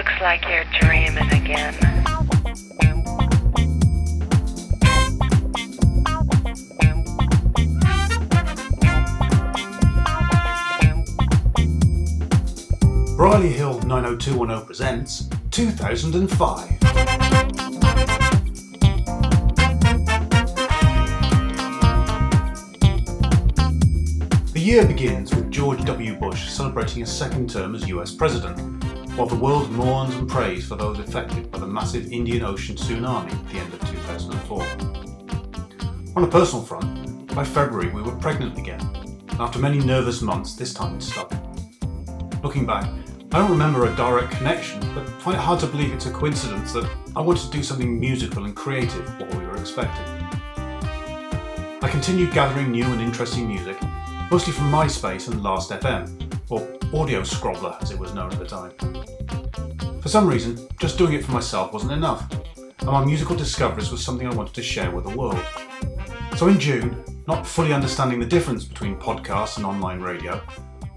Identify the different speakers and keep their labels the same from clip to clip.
Speaker 1: Looks like you're dreaming again.
Speaker 2: Briley Hill 90210 presents 2005. The year begins with George W. Bush celebrating his second term as US President, while the world mourns and prays for those affected by the massive Indian Ocean tsunami at the end of 2004. On a personal front, by February we were pregnant again, and after many nervous months, this time it stopped. Looking back, I don't remember a direct connection, but find it hard to believe it's a coincidence that I wanted to do something musical and creative while we were expecting. I continued gathering new and interesting music, mostly from MySpace and Last.fm, or Audio Scrobbler as it was known at the time. For some reason, just doing it for myself wasn't enough, and my musical discoveries was something I wanted to share with the world. So in June, not fully understanding the difference between podcasts and online radio,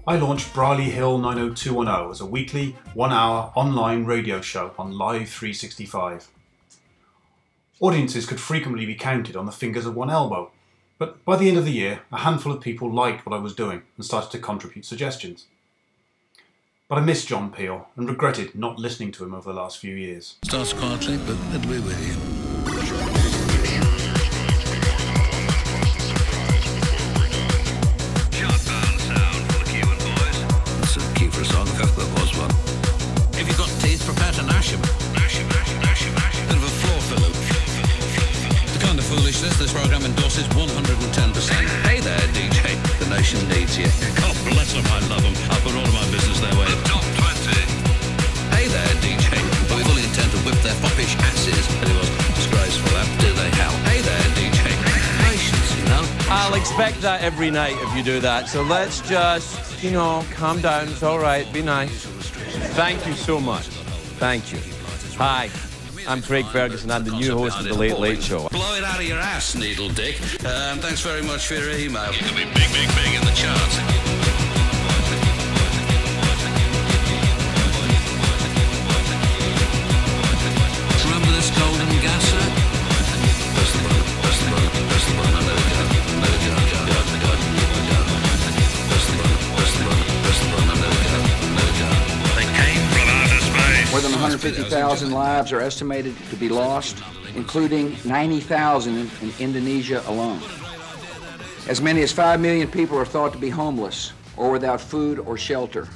Speaker 2: I launched Briley Hill 90210 as a weekly, one hour online radio show on Live 365. Audiences could frequently be counted on the fingers of one elbow, but by the end of the year, a handful of people liked what I was doing and started to contribute suggestions. But I missed John Peel and regretted not listening to him over the last few years.
Speaker 3: Starts quietly, but be with you. That
Speaker 4: every night if you do that. So let's just, you know, calm down. It's all right. Be nice. Thank you so much. Thank you. Hi, I'm Craig Ferguson. I'm the new host of The Late Late Show.
Speaker 3: Blow it out of your ass, needle dick. Um, thanks very much for your email.
Speaker 5: You could be big, big, big in the charts.
Speaker 6: 150,000 lives are estimated to be lost, including 90,000 in, in Indonesia alone. As many as 5 million people are thought to be homeless or without food or shelter.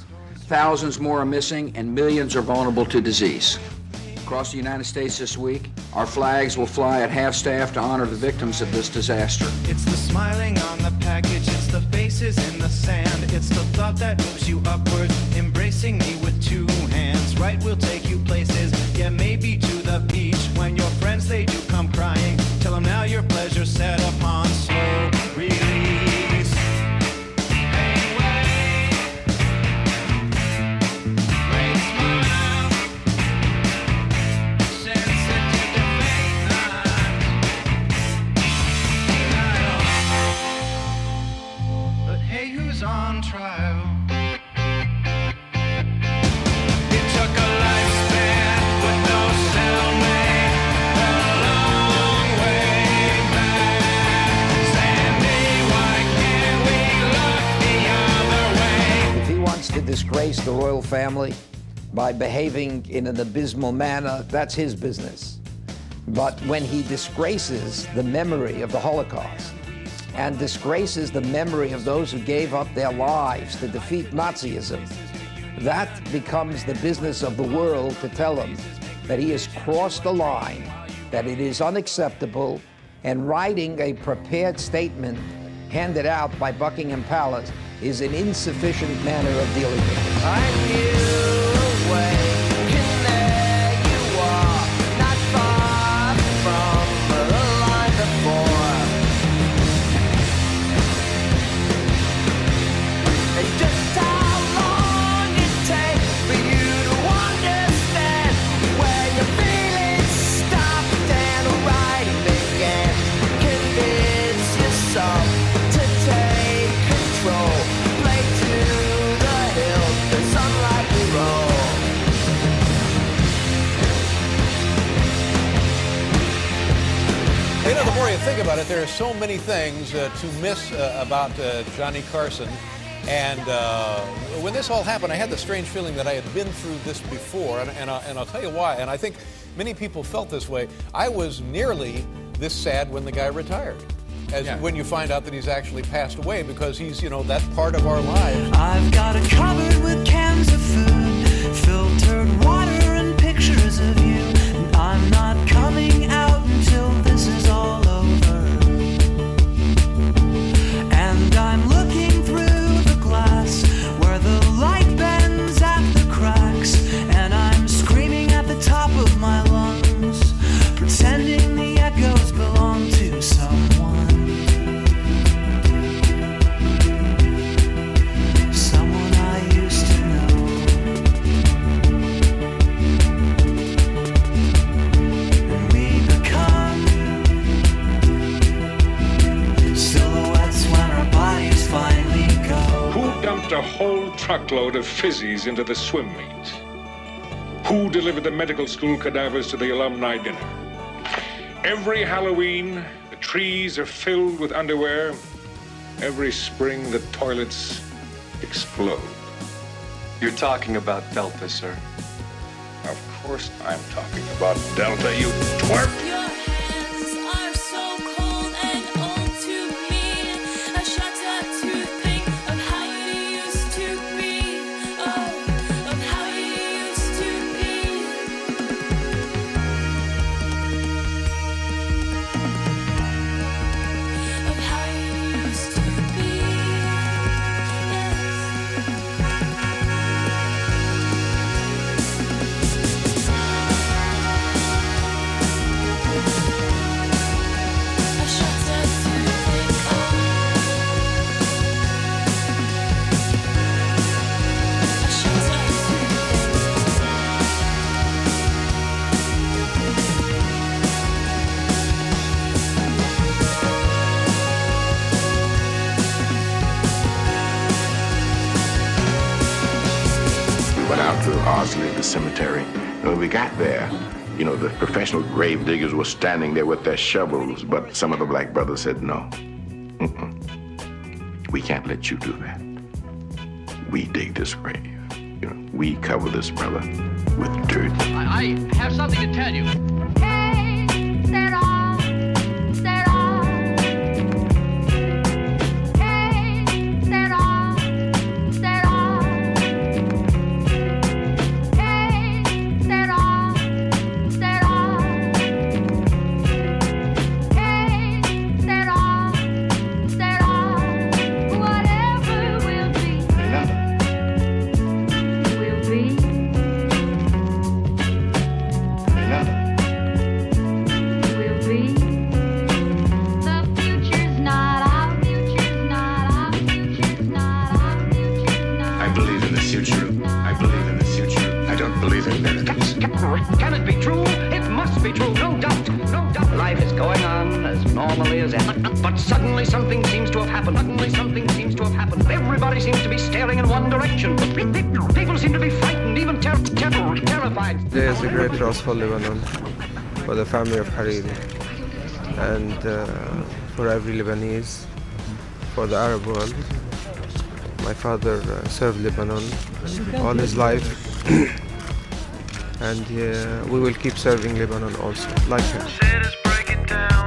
Speaker 6: Thousands more are missing, and millions are vulnerable to disease. Across the United States this week, our flags will fly at half staff to honor the victims of this disaster.
Speaker 7: It's the smiling on the package, it's the faces in the sand, it's the thought that moves you upwards, embracing me with two hands. Right, we'll take yeah,
Speaker 8: by behaving in an abysmal manner, that's his business. But when he disgraces the memory of the Holocaust and disgraces the memory of those who gave up their lives to defeat Nazism, that becomes the business of the world to tell him that he has crossed the line, that it is unacceptable, and writing a prepared statement handed out by Buckingham Palace is an insufficient manner of dealing with it.
Speaker 9: Think about it, there are so many things uh, to miss uh, about uh, Johnny Carson. And uh, when this all happened, I had the strange feeling that I had been through this before, and, and, I, and I'll tell you why. And I think many people felt this way. I was nearly this sad when the guy retired. As when you find out that he's actually passed away because he's, you know, that part of our lives.
Speaker 10: I've got a cupboard with cans of food, filtered water, and pictures of you.
Speaker 11: A whole truckload of fizzies into the swim meet? Who delivered the medical school cadavers to the alumni dinner? Every Halloween, the trees are filled with underwear. Every spring, the toilets explode.
Speaker 12: You're talking about Delta, sir.
Speaker 11: Of course, I'm talking about Delta, you twerp!
Speaker 13: Professional grave diggers were standing there with their shovels, but some of the black brothers said, no. Mm-mm. We can't let you do that. We dig this grave. You know, we cover this brother with dirt.
Speaker 14: I, I have something to tell you.
Speaker 7: Today is a great loss for Lebanon, for the family of Hariri, and uh, for every Lebanese, for the Arab world. My father uh, served Lebanon all his life, and uh, we will keep serving Lebanon also, like him.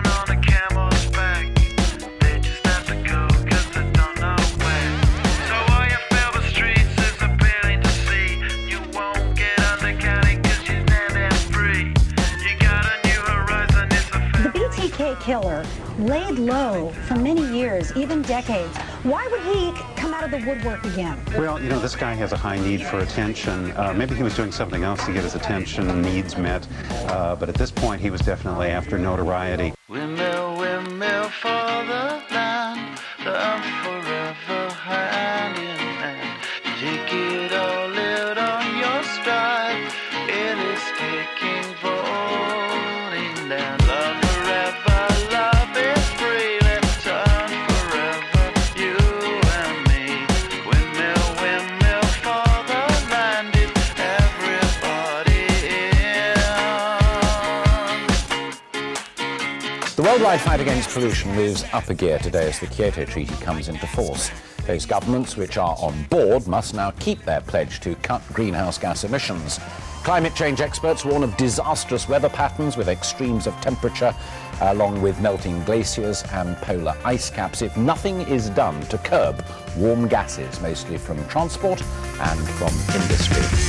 Speaker 15: Killer laid low for many years, even decades. Why would he come out of the woodwork again?
Speaker 16: Well, you know, this guy has a high need for attention. Uh, maybe he was doing something else to get his attention, needs met. Uh, but at this point, he was definitely after notoriety.
Speaker 10: Windmill, windmill for the land, love
Speaker 17: worldwide fight against pollution moves up a gear today as the Kyoto Treaty comes into force. Those governments which are on board must now keep their pledge to cut greenhouse gas emissions. Climate change experts warn of disastrous weather patterns with extremes of temperature, along with melting glaciers and polar ice caps, if nothing is done to curb warm gases, mostly from transport and from industry.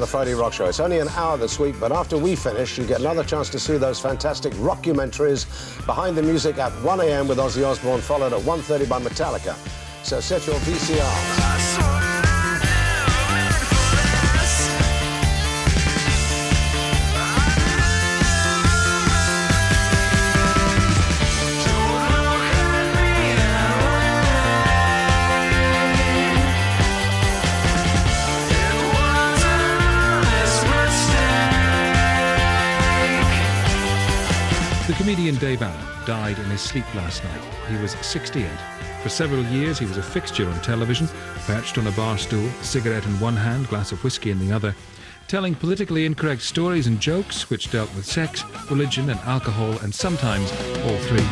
Speaker 18: The Friday Rock Show. It's only an hour this week, but after we finish, you get another chance to see those fantastic rockumentaries behind the music at 1 a.m. with Ozzy Osbourne, followed at 1.30 by Metallica. So set your VCRs.
Speaker 19: Comedian Dave Allen died in his sleep last night. He was 68. For several years, he was a fixture on television, perched on a bar stool, cigarette in one hand, glass of whiskey in the other, telling politically incorrect stories and jokes which dealt with sex, religion, and alcohol, and sometimes all three.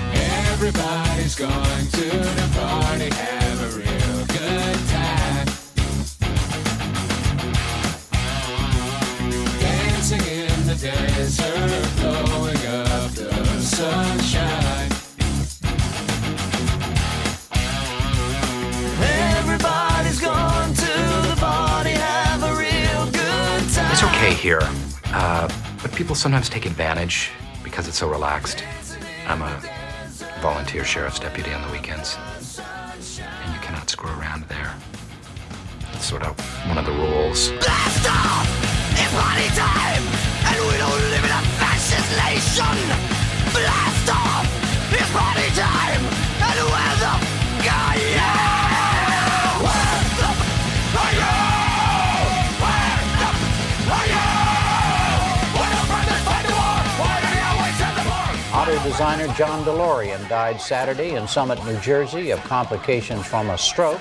Speaker 20: Everybody's going to the party, have a real good time. Dancing in the desert,
Speaker 21: here, uh, but people sometimes take advantage because it's so relaxed. I'm a volunteer sheriff's deputy on the weekends, and you cannot screw around there. It's sort of one of the rules.
Speaker 20: Blast off! It's party time! And we don't live in a fascist nation!
Speaker 22: Designer John DeLorean died Saturday in Summit, New Jersey, of complications from a stroke.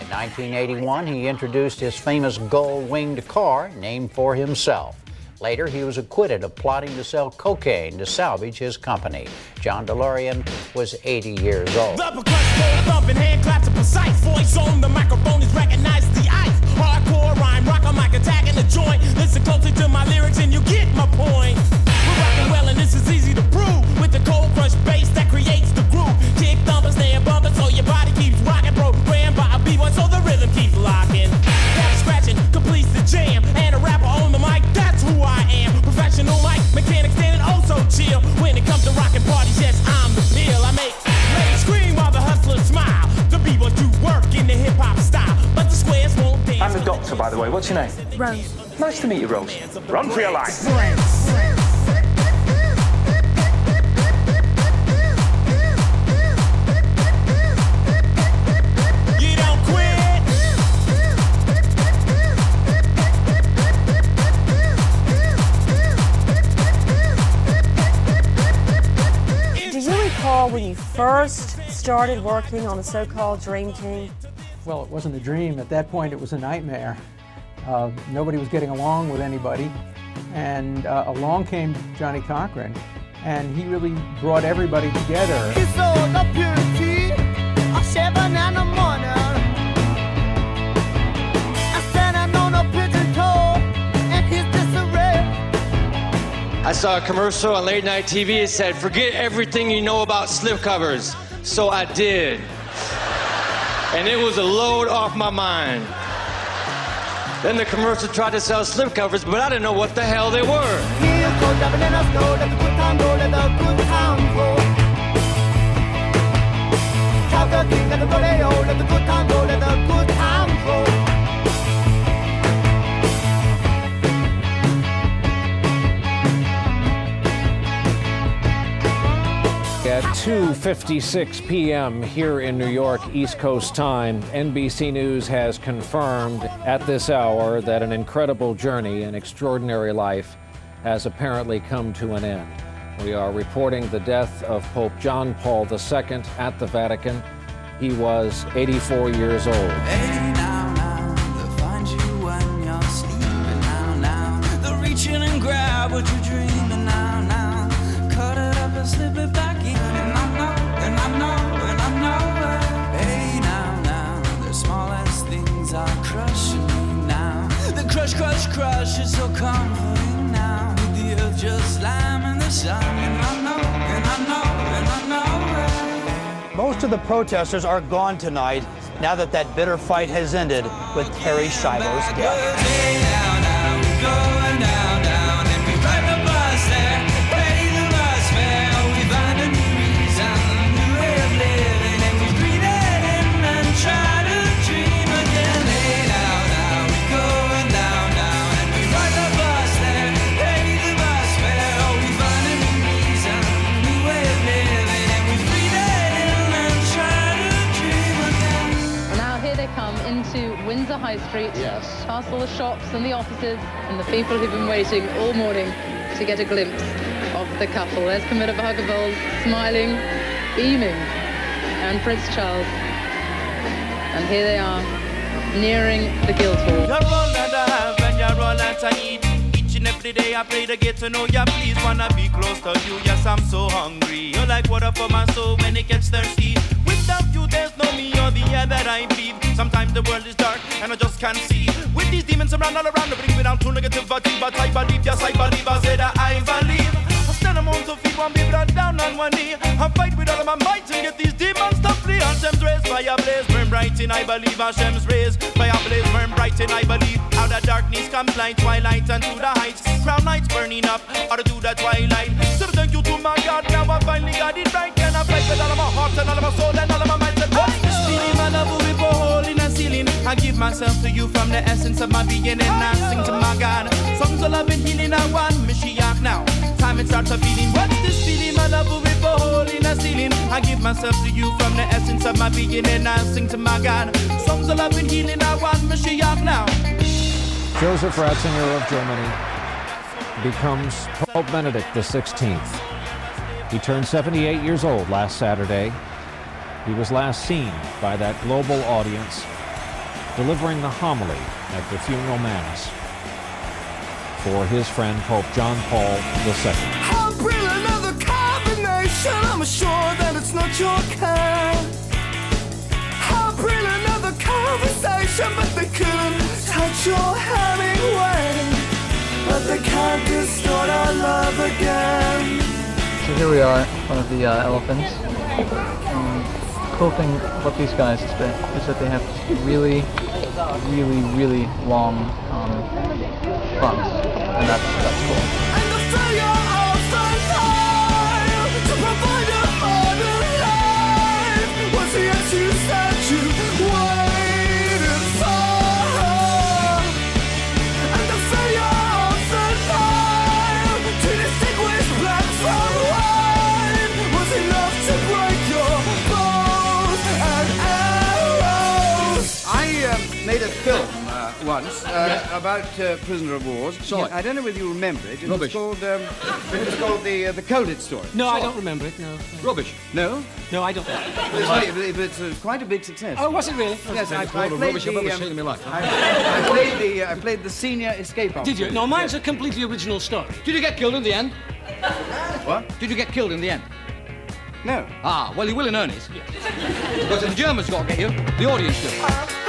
Speaker 22: In 1981, he introduced his famous gull winged car named for himself. Later, he was acquitted of plotting to sell cocaine to salvage his company. John DeLorean was 80 years old.
Speaker 20: Thumping, hand claps, precise voice on the microphone is recognized the ice. Hardcore rhyme, rock a mic, attacking the joint. Listen closely to my lyrics and you get my point. We're rocking well and this is easy to prove. With the cold crush bass that creates the groove. Kick thumping, snare bumping, so your body keeps rocking. Programmed by a B1 so the rhythm keeps locking. Rap scratching completes the jam. And a rapper on the mic, that's who I am. Professional mic, mechanic standing oh so chill. When it comes to rocking parties, yes, I'm the pill. I make ladies scream while the hustlers smile. The B-boys do work in the hip hop style. But the squares won't dance.
Speaker 23: I'm the doctor, by the way. What's your name?
Speaker 20: Rose.
Speaker 23: Nice to meet you, Rose. Run for your life.
Speaker 24: Recall when you first started working on the so-called Dream Team?
Speaker 25: Well, it wasn't a dream. At that point, it was a nightmare. Uh, nobody was getting along with anybody. And uh, along came Johnnie Cochran, and he really brought everybody together.
Speaker 4: I saw a commercial on late night TV. It said, forget everything you know about slipcovers. So I did. And it was a load off my mind. Then the commercial tried to sell slipcovers, but I didn't know what the hell they were.
Speaker 26: At 2:56 p.m. here in New York, East Coast time, NBC News has confirmed at this hour that an incredible journey, an extraordinary life, has apparently come to an end. We are reporting the death of Pope John Paul II at the Vatican. He was 84 years old.
Speaker 27: Crush, crush, is so comforting now. The earth just slamming the sun. And I know, and I know, and I know.
Speaker 28: Most of the protesters are gone tonight now that that bitter fight has ended with Terry Schiavo's death.
Speaker 29: High Street,
Speaker 30: Yes.
Speaker 29: past all the shops and the offices and the people who've been waiting all morning to get a glimpse of the couple. There's Camilla Parker Bowles smiling, beaming, and Prince Charles. And here they are, nearing the Guildhall.
Speaker 31: You roll and I have and you roll and I eat. Each and every day I pray to get to know ya. Please wanna be close to you. Yes, I'm so hungry. You're like water for my soul when it gets thirsty. There's no me or the air that I breathe. Sometimes the world is dark and I just can't see. With these demons around all around, bring me down to negativity. But I believe, yes, I believe. I said I believe. I stand among to feet, one be brought down on one knee. I fight with all of my might and get these demons to flee. Hashem's rays, fire blaze, burn bright in I believe. Hashem's rays, fire blaze, burn bright in I believe. Out of darkness comes light, twilight and to the heights. Crown lights burning up, out to the twilight. So thank you to my God, now I finally got it right. And I fight with all of my heart and all of my soul and all of my mind. And what's this feeling, my love, we pour a hole in the. I give myself to you from the essence of my being and I sing to my God. Songs of love and healing, I want Mashiach now. It starts a feeling. What's this feeling, my love, we pour a hole in the ceiling. I give myself to you from the essence of my being and I sing to my God. Songs of love and healing, I want Mashiach now.
Speaker 26: Joseph Ratzinger of Germany becomes Pope Benedict XVI. He turned 78 years old last Saturday. He was last seen by that global audience delivering the homily at the funeral mass for his friend Pope John Paul II.
Speaker 27: I'll bring another combination. I'm sure that it's not your kind. I'll bring another conversation, but they couldn't touch your Hemingway. But they can't distort our love again.
Speaker 4: So here we are, one of the uh, elephants. Cool thing about these guys is that, is that they have really, really, really long um, trunks, and that's that's cool.
Speaker 32: Once uh, about uh, prisoner of wars.
Speaker 33: Saw it.
Speaker 32: I don't know whether you remember it. It
Speaker 33: Rubbish.
Speaker 32: was called um, it was called the uh, the Colditz story.
Speaker 33: No,
Speaker 32: Saw
Speaker 33: I don't remember it. No.
Speaker 32: Rubbish. No.
Speaker 33: No, I don't.
Speaker 32: It's, funny, it, it's uh, quite a big success.
Speaker 33: Oh, was it really?
Speaker 32: Yes, I, I played
Speaker 33: all the rubbish I've
Speaker 32: the,
Speaker 33: ever
Speaker 32: um,
Speaker 33: seen in my life.
Speaker 32: I, I played the uh, I played the senior escape officer.
Speaker 33: Did you? No, mine's a completely original story.
Speaker 32: Did you get killed in the end? What? Did you get killed in the end? No.
Speaker 33: Ah, well, you will in earnest.
Speaker 32: Because the Germans got to get you. The audience do.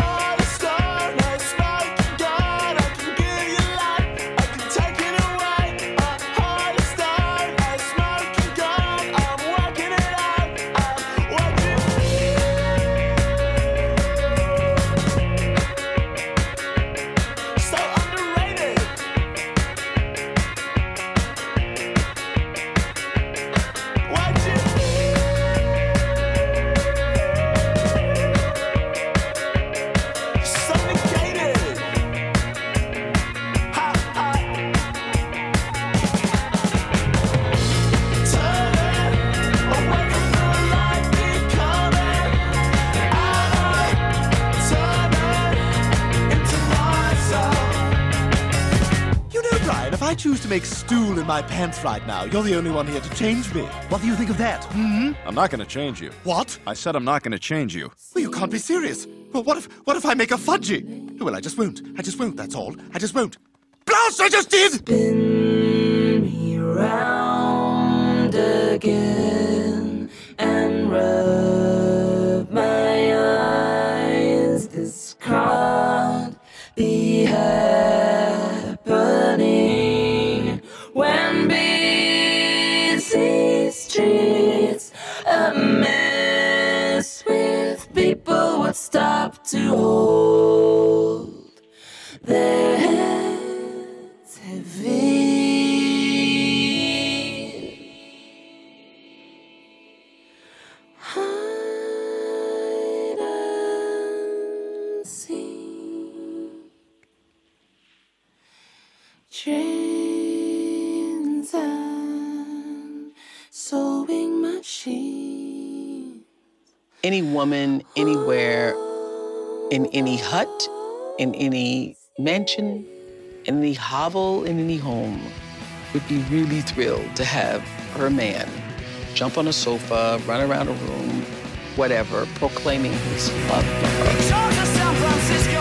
Speaker 32: My pants right now, you're the only one here to change me. What do you think of that? Hmm?
Speaker 34: I'm not gonna change you.
Speaker 32: What?
Speaker 34: I said I'm not gonna change you.
Speaker 32: Well, you can't be serious. Well, what if what if I make a fudgy? Well, I just won't. I just won't. That's all. I just won't. Blast! I just did.
Speaker 35: Spin me round again and rub Trains and sewing machines.
Speaker 27: any woman anywhere in any hut, in any mansion, in any hovel, in any home would be really thrilled to have her man jump on a sofa, run around a room, whatever, proclaiming his love for her.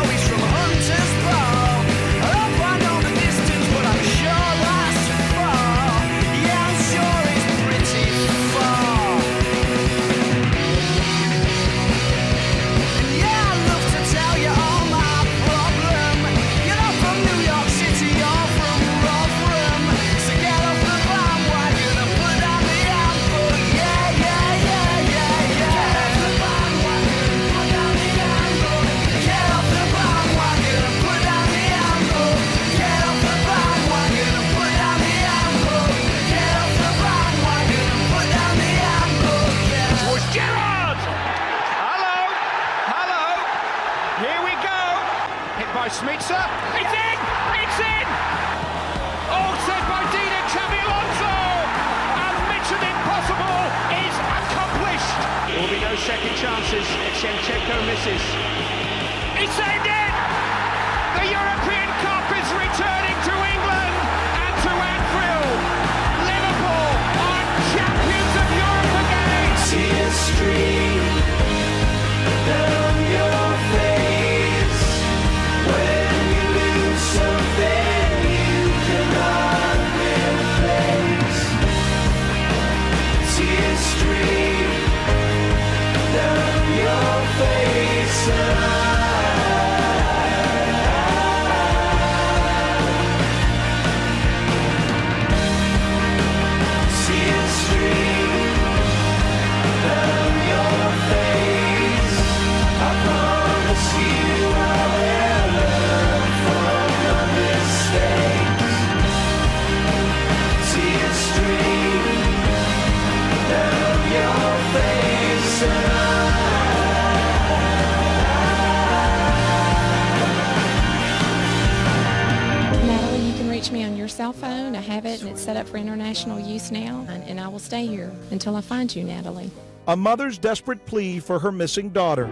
Speaker 36: Cell phone. I have it and it's set up for international use now. And, and I will stay here until I find you, Natalee.
Speaker 37: A mother's desperate plea for her missing daughter.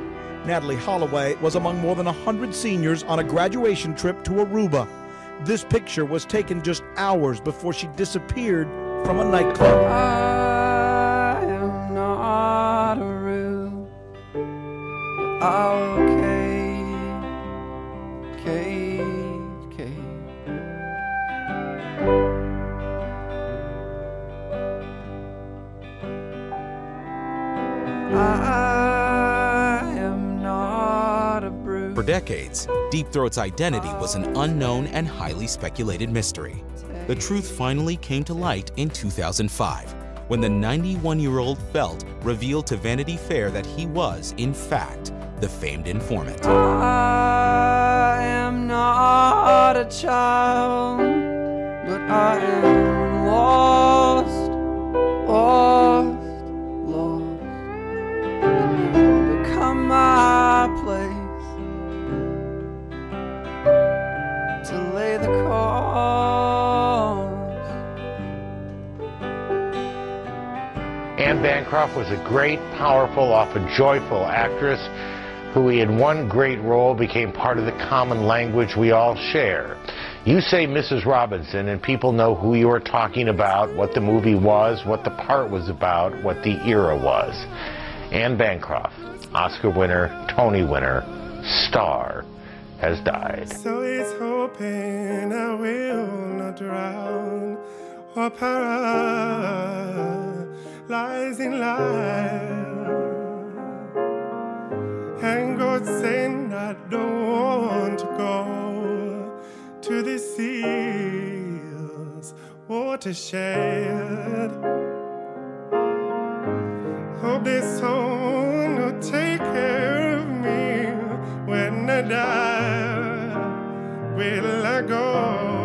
Speaker 37: Natalee Holloway was among more than 100 seniors on a graduation trip to Aruba. This picture was taken just hours before she disappeared from a nightclub.
Speaker 35: I am not a real,
Speaker 38: decades, Deep Throat's identity was an unknown and highly speculated mystery. The truth finally came to light in 2005 when the 91 year old Felt revealed to Vanity Fair that he was, in fact, the famed informant.
Speaker 35: I am not a child, but I am
Speaker 39: Bancroft was a great, powerful, often joyful actress who, in one great role, became part of the common language we all share.
Speaker 32: You say Mrs. Robinson, and people know who you are talking about, what the movie was, what the part was about, what the era was. Anne Bancroft, Oscar winner, Tony winner, star, has died.
Speaker 40: So it's hoping I will not drown or paralyze in life. And God saying I don't want to go to the seas watershed. Hope this someone will take care of me when I die. Will I go?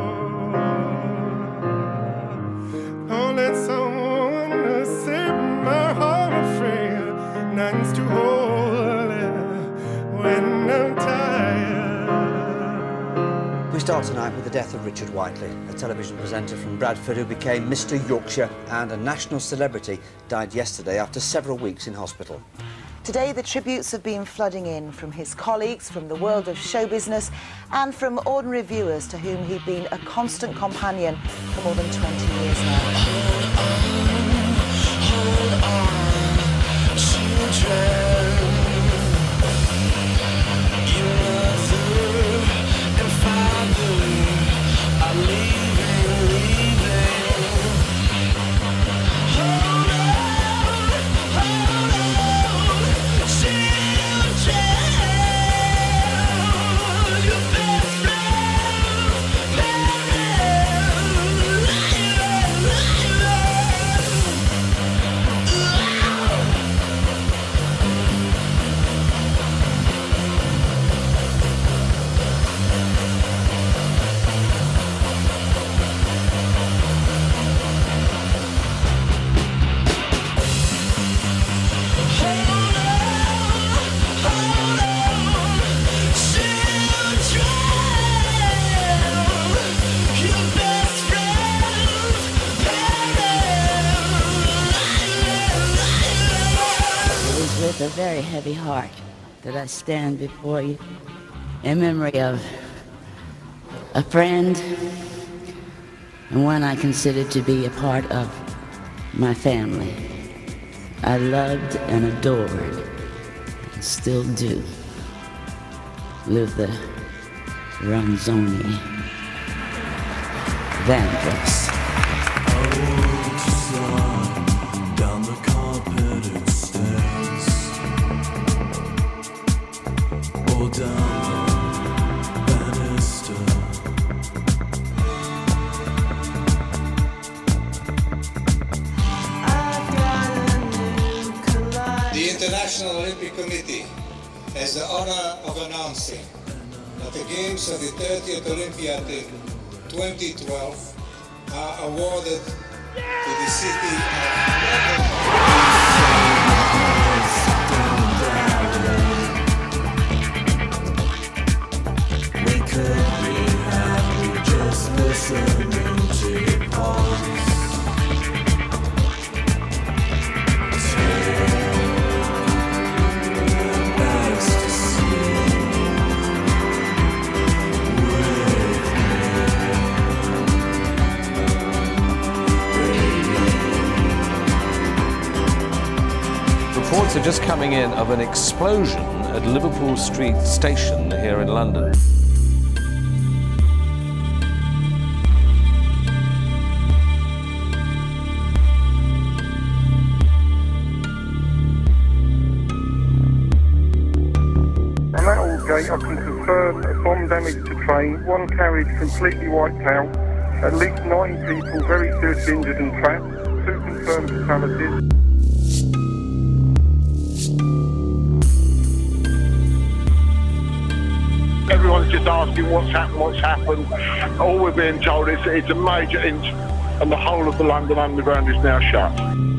Speaker 41: Start tonight with the death of Richard Whiteley, a television presenter from Bradford who became Mr. Yorkshire and a national celebrity, died yesterday after several weeks in hospital.
Speaker 37: Today, the tributes have been flooding in from his colleagues, from the world of show business, and from ordinary viewers to whom he'd been a constant companion for more than 20 years now.
Speaker 27: It heavy heart that I stand before you in memory of a friend and one I consider to be a part of my family. I loved and adored, and still do, Luther Ronzoni Vandross.
Speaker 42: The
Speaker 43: International Olympic Committee has the honor of announcing that the Games of the 30th Olympiad in 2012 are awarded to the city
Speaker 42: We
Speaker 44: Reports are just coming in of an explosion at Liverpool Street Station here in London.
Speaker 45: A damage to train, one carriage completely wiped out, at least nine people very seriously injured and trapped, two confirmed fatalities.
Speaker 46: Everyone's just asking what's happened, what's happened. All we're being told is it's a major incident and the whole of the London Underground is now shut.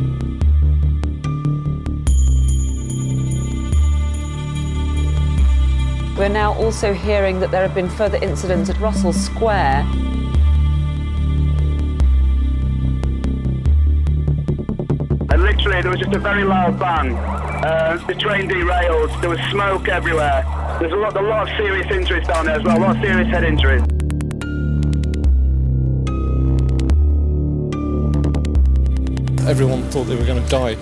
Speaker 47: We're now also hearing that there have been further incidents at Russell Square.
Speaker 48: And literally, there was just a very loud bang. Uh, the train derailed. There was smoke everywhere. There's a lot, a lot of serious injuries down there as well. A lot of serious head injuries.
Speaker 49: Everyone thought they were going to die.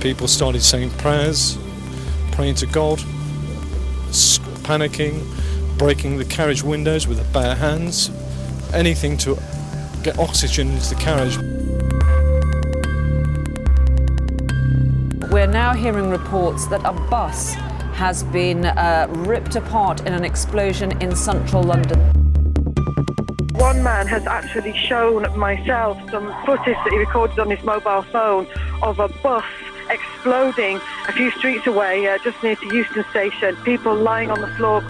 Speaker 49: People started saying prayers, praying to God panicking, breaking the carriage windows with their bare hands, anything to get oxygen into the carriage.
Speaker 50: We're now hearing reports that a bus has been uh, ripped apart in an explosion in central London.
Speaker 51: One man has actually shown myself some footage that he recorded on his mobile phone of a bus exploding a few streets away, uh, just near to Euston Station. People lying on the floor.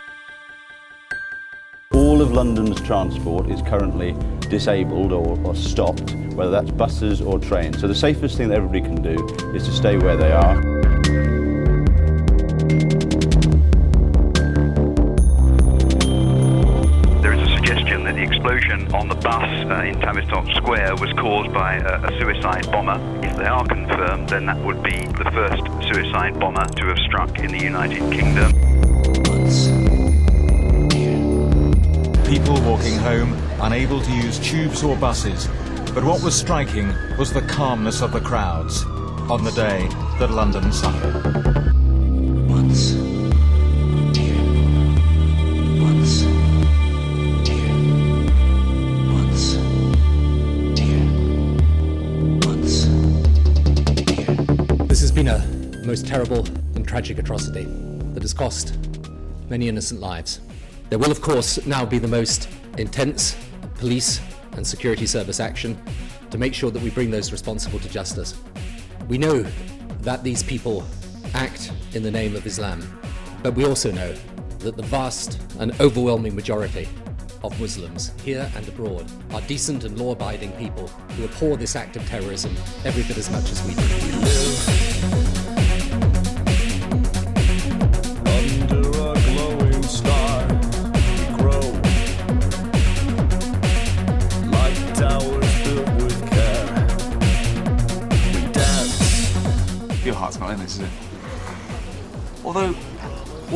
Speaker 52: All of London's transport is currently disabled or, or stopped, whether that's buses or trains. So the safest thing that everybody can do is to stay where they are.
Speaker 53: On the bus uh, in Tavistock Square was caused by a, a suicide bomber. If they are confirmed, then that would be the first suicide bomber to have struck in the United Kingdom.
Speaker 54: People walking home, unable to use tubes or buses. But what was striking was the calmness of the crowds on the day that London suffered.
Speaker 55: Terrible and tragic atrocity that has cost many innocent lives. There will, of course, now be the most intense police and security service action to make sure that we bring those responsible to justice. We know that these people act in the name of Islam, but we also know that the vast and overwhelming majority of Muslims here and abroad are decent and law abiding people who abhor this act of terrorism every bit as much as we do.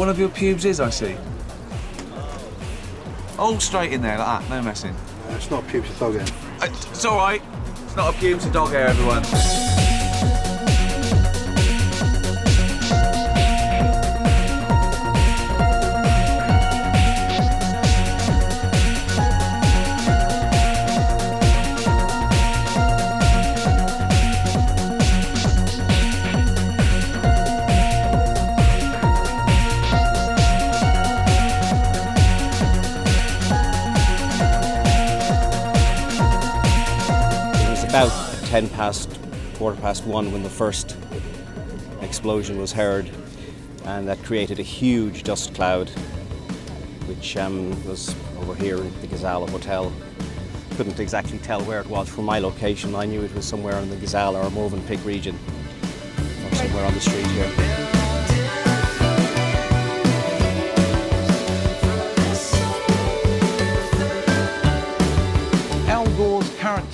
Speaker 56: One of your pubes is, I see. All straight in there, like that, no messing.
Speaker 57: It's not pubes, it's dog hair.
Speaker 56: Uh, It's all right. It's not a pube, it's a dog hair, everyone.
Speaker 32: About 10 past, quarter past one when the first explosion was heard, and that created a huge dust cloud, which um, was over here in the Ghazala Hotel. Couldn't exactly tell where it was from my location. I knew it was somewhere in the Ghazala or Movenpick region, or somewhere on the street here.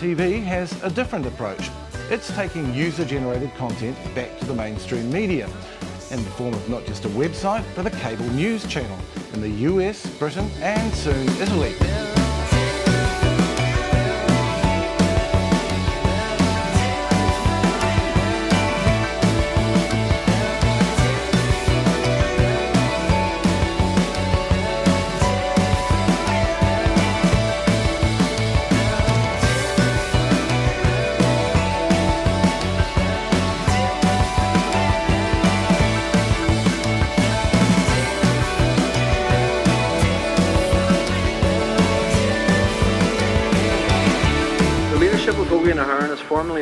Speaker 58: TV has a different approach. It's taking user generated content back to the mainstream media in the form of not just a website, but a cable news channel in the US, Britain, and soon Italy.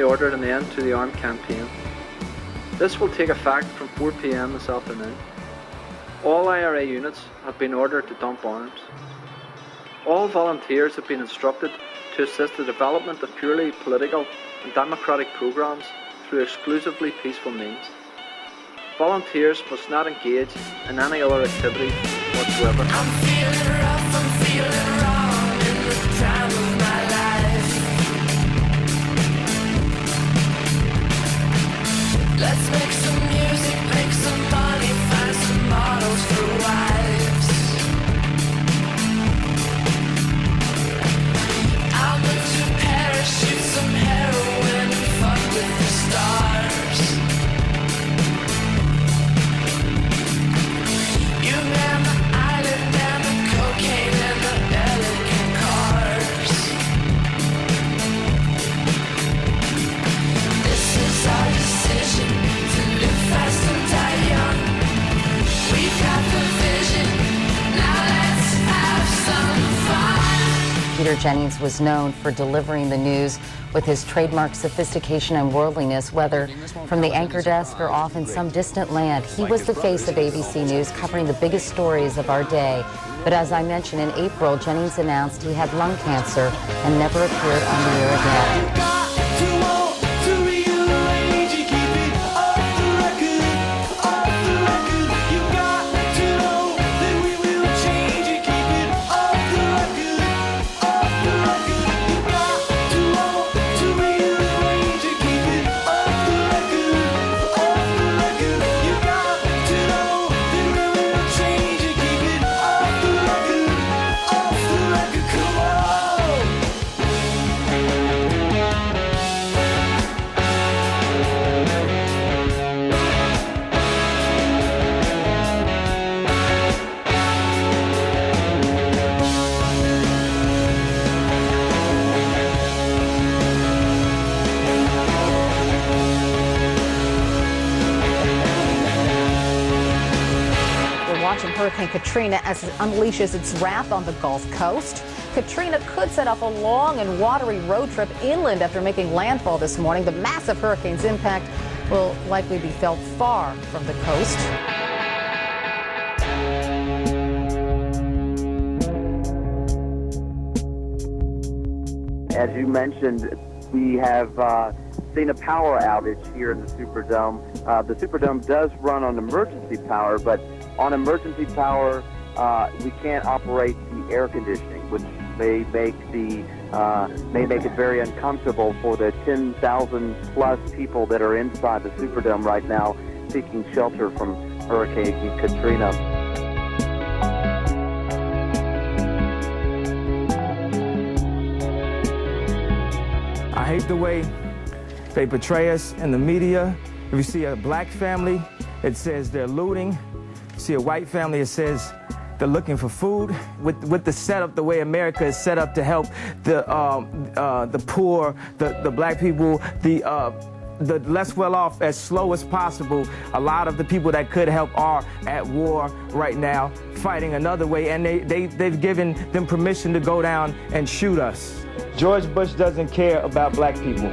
Speaker 59: Ordered an end to the armed campaign. This will take effect from 4 pm this afternoon. All IRA units have been ordered to dump arms. All volunteers have been instructed to assist the development of purely political and democratic programs through exclusively peaceful means. Volunteers must not engage in any other activity whatsoever.
Speaker 35: Let's make some music, make some money, find some models for wives.
Speaker 60: Was known for delivering the news with his trademark sophistication and worldliness, whether from the anchor desk or off in some distant land. He was the face of ABC News, covering the biggest stories of our day. But as I mentioned, in April, Jennings announced he had lung cancer and never appeared on the air again.
Speaker 61: Hurricane Katrina as it unleashes its wrath on the Gulf Coast. Katrina could set off a long and watery road trip inland after making landfall this morning. The massive hurricane's impact will likely be felt far from the coast.
Speaker 37: As you mentioned, we have uh, seen a power outage here in the Superdome. Uh, the Superdome does run on emergency power, but on emergency power, uh, we can't operate the air conditioning, which may make the uh, may make it very uncomfortable for the 10,000 plus people that are inside the Superdome right now, seeking shelter from Hurricane Katrina.
Speaker 38: I hate the way they portray us in the media. If you see a black family, it says they're looting. See a white family, it says they're looking for food. With, with the setup, the way America is set up to help the, um, uh, the poor, the, the black people, the, uh, the less well off as slow as possible. A lot of the people that could help are at war right now, fighting another way, and they, they, they've given them permission to go down and shoot us. George Bush doesn't care about black people.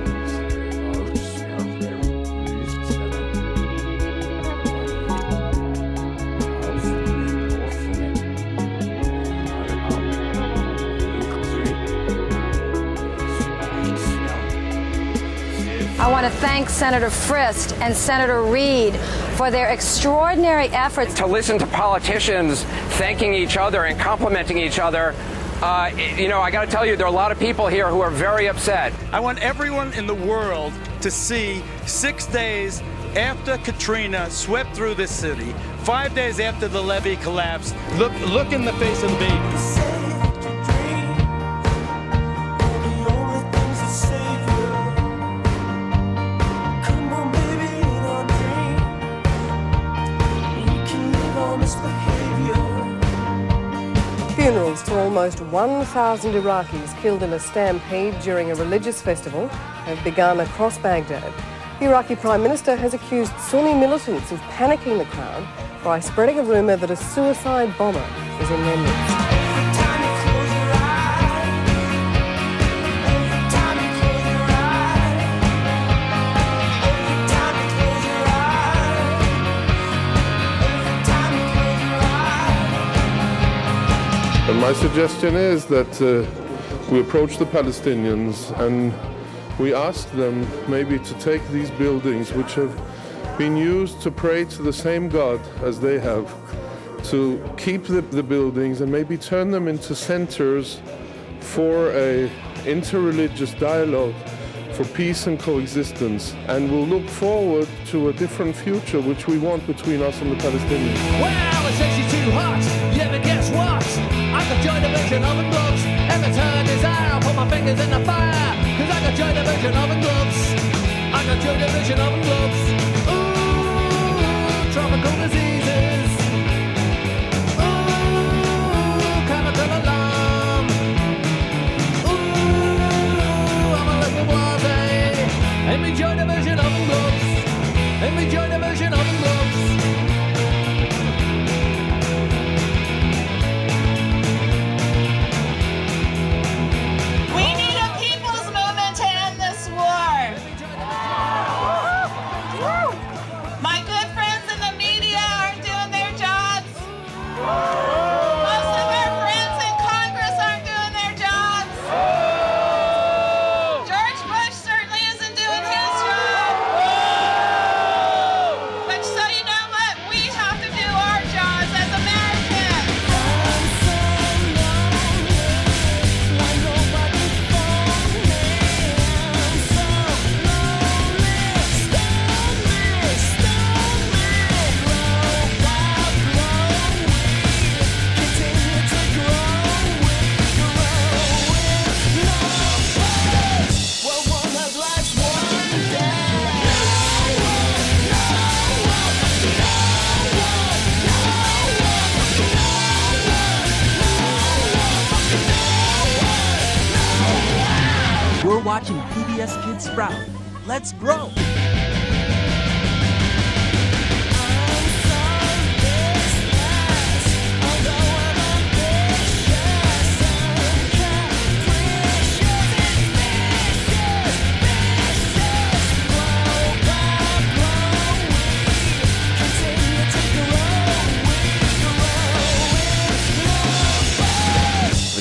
Speaker 62: Senator Frist and Senator Reid for their extraordinary efforts.
Speaker 63: to listen to politicians thanking each other and complimenting each other. Uh, you know, I got to tell you, there are a lot of people here who are very upset.
Speaker 4: I want everyone in the world to see six days after Katrina swept through this city, five days after the levee collapsed, look, look in the face of the baby.
Speaker 64: Almost 1,000 Iraqis killed in a stampede during a religious festival have begun across Baghdad. The Iraqi Prime Minister has accused Sunni militants of panicking the crowd by spreading a rumour that a suicide bomber is in their midst.
Speaker 32: My suggestion is that uh, we approach the Palestinians and we ask them maybe to take these buildings, which have been used to pray to the same God as they have, to keep the, the buildings and maybe turn them into centers for a interreligious dialogue for peace and coexistence. And we'll look forward to a different future which we want between us and the Palestinians.
Speaker 35: Well, The virgin oven gloves. Every turn desire, I'll put my fingers in the fire. Cause I join the virgin oven gloves. I join the virgin oven gloves.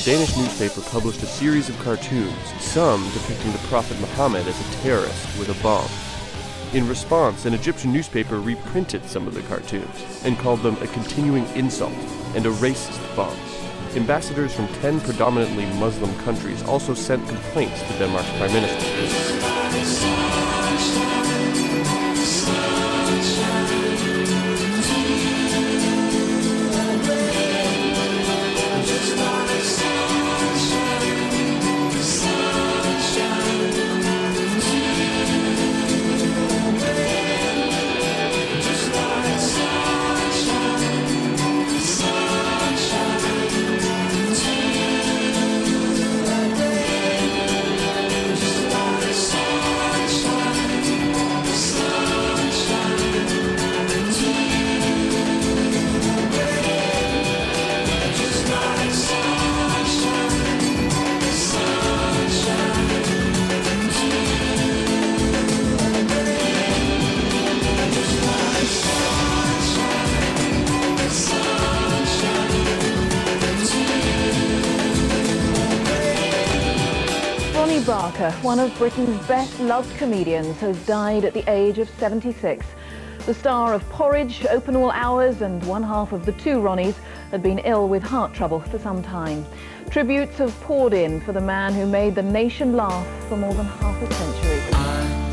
Speaker 27: Danish newspaper published a series of cartoons, some depicting the Prophet Muhammad as a terrorist with a bomb. In response, an Egyptian newspaper reprinted some of the cartoons and called them a continuing insult and a racist bomb. Ambassadors from 10 predominantly Muslim countries also sent complaints to Denmark's prime minister.
Speaker 59: Barker, one of Britain's best-loved comedians, has died at the age of 76. The star of Porridge, Open All Hours and one half of the two Ronnies had been ill with heart trouble for some time. Tributes have poured in for the man who made the nation laugh for more than half a century.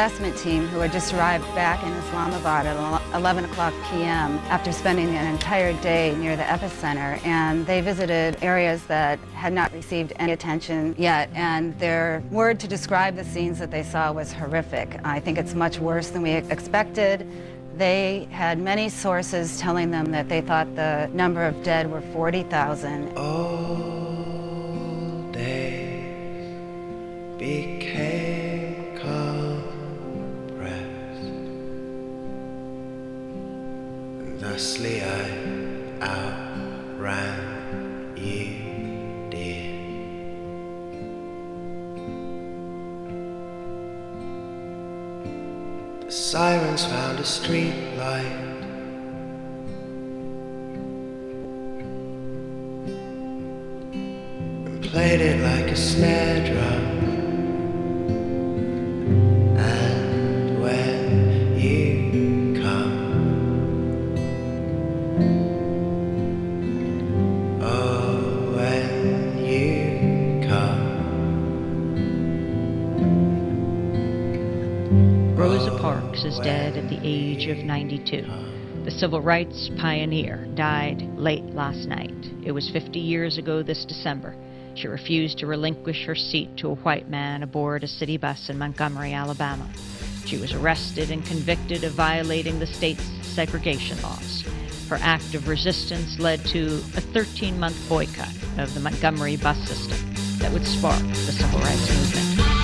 Speaker 65: Assessment team who had just arrived back in Islamabad at ele- 11 o'clock p.m. after spending an entire day near the epicenter. And they visited areas that had not received any attention yet. And their word to describe the scenes that they saw was horrific. I think it's much worse than we expected. They had many sources telling them that they thought the number of dead were 40,000.
Speaker 66: All sirens found a street light. and Played it like a snare drum.
Speaker 55: Age of 92. The civil rights pioneer died late last night. It was 50 years ago this December. She refused to relinquish her seat to a white man aboard a city bus in Montgomery, Alabama. She was arrested and convicted of violating the state's segregation laws. Her act of resistance led to a 13 month boycott of the Montgomery bus system that would spark the civil rights movement.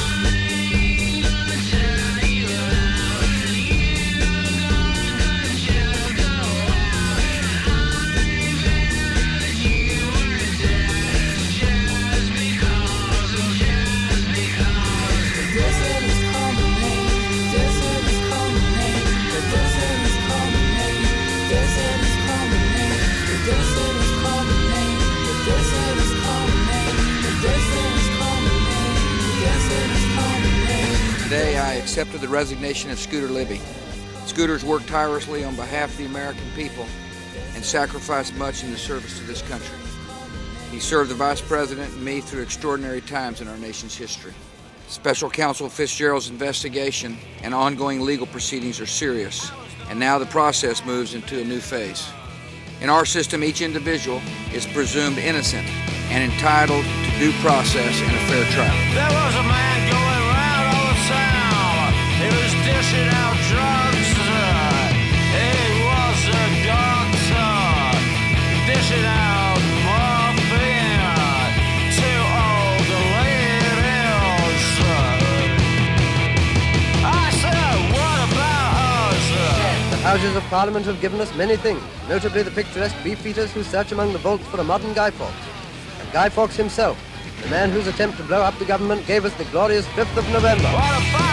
Speaker 6: Accepted the resignation of Scooter Libby. Scooter's worked tirelessly on behalf of the American people and sacrificed much in the service to this country. He served the Vice President and me through extraordinary times in our nation's history. Special Counsel Fitzgerald's investigation and ongoing legal proceedings are serious, and now the process moves into a new phase. In our system, each individual is presumed innocent and entitled to due process and a fair trial.
Speaker 67: Houses of Parliament have given us many things, notably the picturesque beefeaters who search among the vaults for a modern Guy Fawkes. And Guy Fawkes himself, the man whose attempt to blow up the government gave us the glorious 5th of November.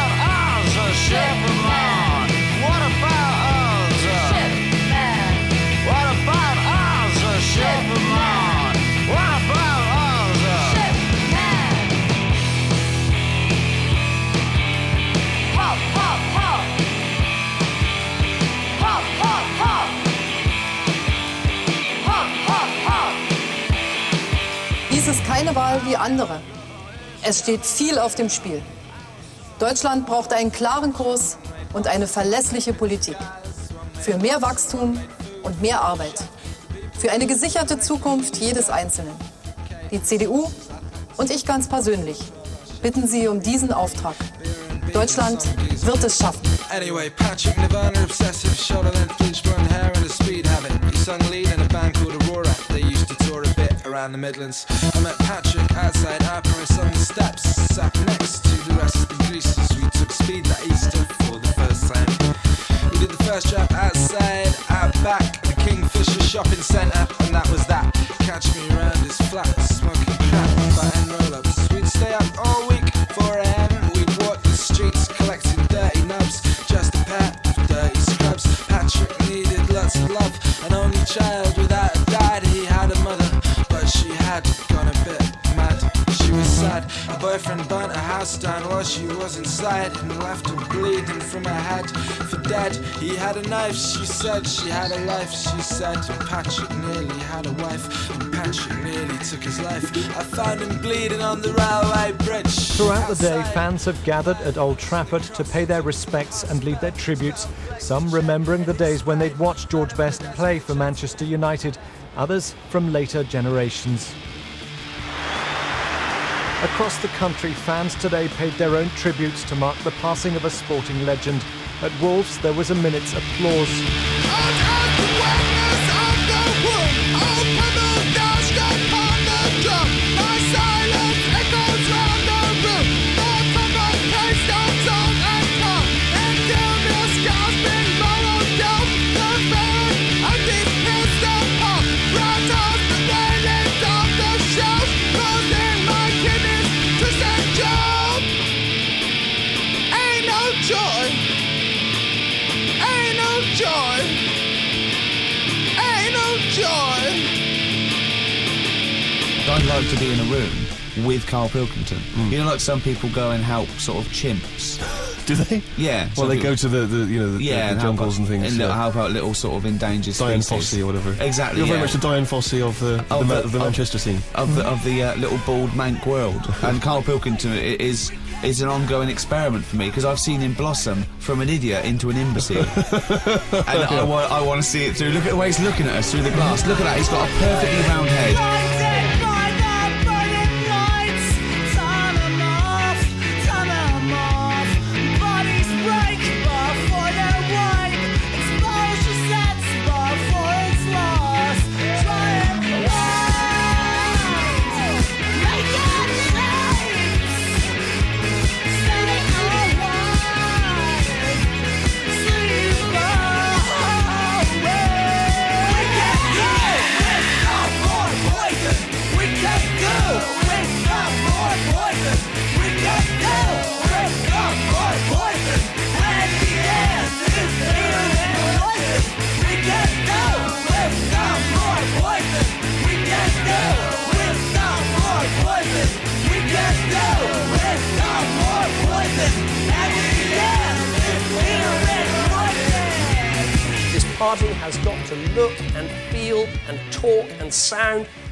Speaker 32: Dies ist keine Wahl wie andere. Es steht viel auf dem Spiel. Deutschland braucht einen klaren Kurs und eine verlässliche Politik. Für mehr Wachstum und mehr Arbeit. Für eine gesicherte Zukunft jedes Einzelnen. Die CDU und ich ganz persönlich bitten Sie um diesen Auftrag. Deutschland wird es schaffen.
Speaker 59: Anyway, Patrick Nirvana, obsessive, shoulder length, blonde hair, and a speed habit. He sung lead in a band called Aurora. They around the Midlands. I met Patrick outside our Paris on the steps, sat next to the rest of the greasers. We took speed that Easter for the first time. We did the first trap outside, out back, the Kingfisher shopping centre, and that was that. Head for dead. He had a knife, she said. She had a life, she said. Patrick nearly had a wife, and Patrick nearly took his life. I found him bleeding on the railway bridge.
Speaker 68: Throughout the day, fans have gathered at Old Trafford to pay their respects and lead their tributes, some remembering the days when they'd watched George Best play for Manchester United, others from later generations. Across the country, fans today paid their own tributes to mark the passing of a sporting legend. At Wolves, there was a minute's applause.
Speaker 27: To be in a room with Carl Pilkington. You know, like some people go and help sort of chimps.
Speaker 69: Do they?
Speaker 27: Yeah.
Speaker 69: Well, they
Speaker 27: people-
Speaker 69: go to the, the you know the,
Speaker 27: yeah,
Speaker 69: the, the jungles and things.
Speaker 27: and
Speaker 69: yeah.
Speaker 27: help out little sort of endangered
Speaker 69: Dian
Speaker 27: species.
Speaker 69: Fossey or whatever.
Speaker 27: Exactly.
Speaker 69: You're very much the Dian Fossey of the,
Speaker 27: Of the-
Speaker 69: of the
Speaker 27: of-
Speaker 69: Manchester scene.
Speaker 27: of the of the uh, little bald Manc world. and Carl Pilkington is is an ongoing experiment for me because I've seen him blossom from an idiot into an imbecile, and I want I want to see it through. Look at the way he's looking at us through the glass. Look at that. He's got a perfectly round head.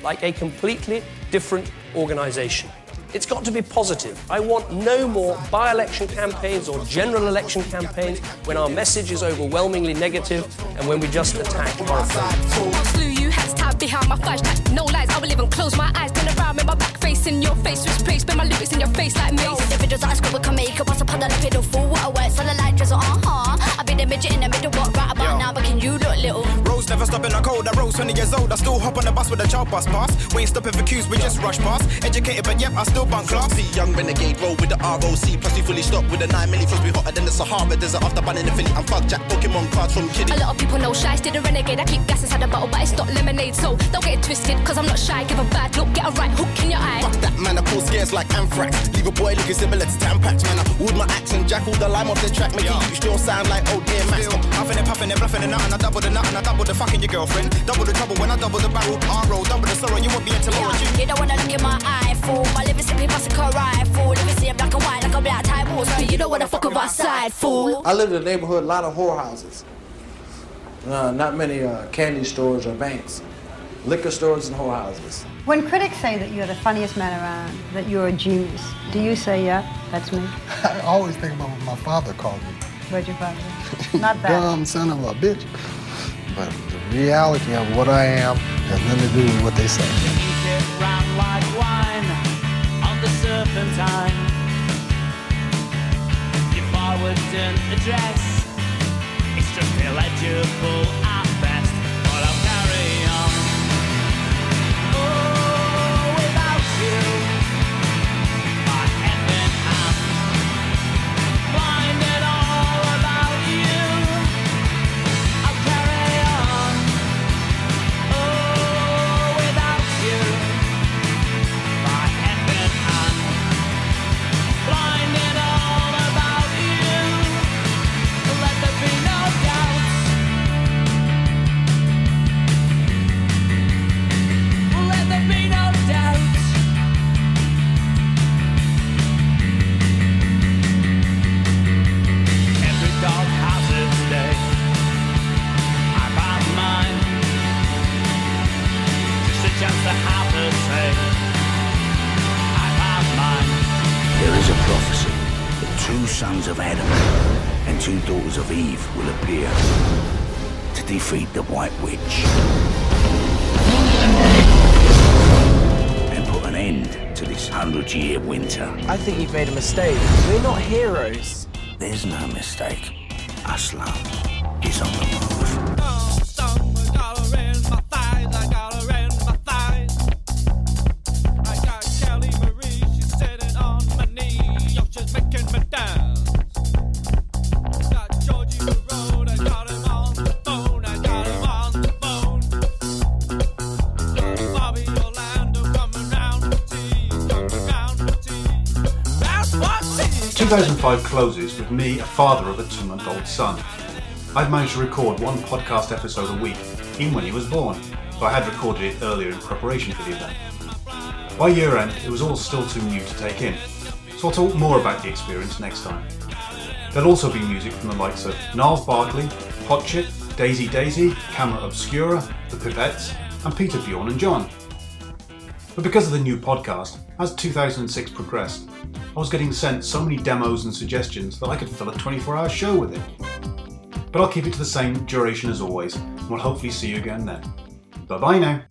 Speaker 70: Like a completely different organisation. It's got to be positive. I want no more by election campaigns or general election campaigns when our message is overwhelmingly negative and when we just attack our opponents.
Speaker 71: Slew you hats tied behind my flash. No lies, I will even close my eyes. Turn around with my back facing your face. Switch place, spin my lyrics in your face like me.
Speaker 72: The videos that I scribble can make it. Once upon the pedal full, what a work, the light drizzle, uh huh. I be the midget in the middle, what right about now, but can you look little?
Speaker 73: Rose never stop in the cold. I rose 20 years old. I still hop on the bus with a child bus pass. We ain't stopping for queues, we just rush past. Educated, but yep, I still bunk class.
Speaker 66: See young renegade roll with the ROC. Plus we fully stocked with the 9 milli. Plus we hotter than the Sahara Desert after banning the Philly. I'm fuck Jack Pokemon cards from Kiddie.
Speaker 71: A lot of people know shy, still a renegade. I keep gas inside the bottle, but it's not lemonade. So don't get it twisted, cause I'm not shy. Give a bad look, get a right hook in your eye.
Speaker 66: Fuck that man, I pull scares like anthrax. Leave a boy looking similar to Tampax. Man, I wood my axe and jack all the lime off this track. Make you still sound like old dear Max.
Speaker 73: Huffing and puffing and bluffing and nothing. I double the nut and I double the fucking your girlfriend. Double the trouble when I double the barrel. R-roll, double the sorrow. You won't be into tomorrow.
Speaker 72: You don't wanna look in my eye, fool. My liver simply busting a rifle. Let me see it black and white like a black tie wall. So you don't wanna fuck with our side, fool.
Speaker 55: I live in a neighborhood, a lot of whorehouses. Uh, not many uh, candy stores or banks. Liquor stores and whorehouses.
Speaker 74: When critics say that you're the funniest man around, that you're a genius, do you say, yeah, that's me?
Speaker 32: I always think about what my father called me.
Speaker 74: Where'd your father? Not that.
Speaker 32: Dumb son of a bitch. But the reality of what I am has nothing to do with what they say.
Speaker 59: it's just illegible
Speaker 69: Eve will appear to defeat the White Witch and put an end to this hundred year winter.
Speaker 4: I think you've made a mistake. We're not heroes.
Speaker 69: There's no mistake. Aslan is on the move.
Speaker 2: Two 2005 closes with me, a father of a two month old son. I'd managed to record one podcast episode a week, even when he was born, though I had recorded it earlier in preparation for the event. By year end, it was all still too new to take in, so I'll talk more about the experience next time. There'll also be music from the likes of Gnarls Barkley, Hot Chip, Daisy Daisy, Camera Obscura, The Pipettes, and Peter Bjorn and John. But because of the new podcast, as 2006 progressed, I was getting sent so many demos and suggestions that I could fill a 24 hour show with it. But I'll keep it to the same duration as always, and we'll hopefully see you again then. Bye bye now.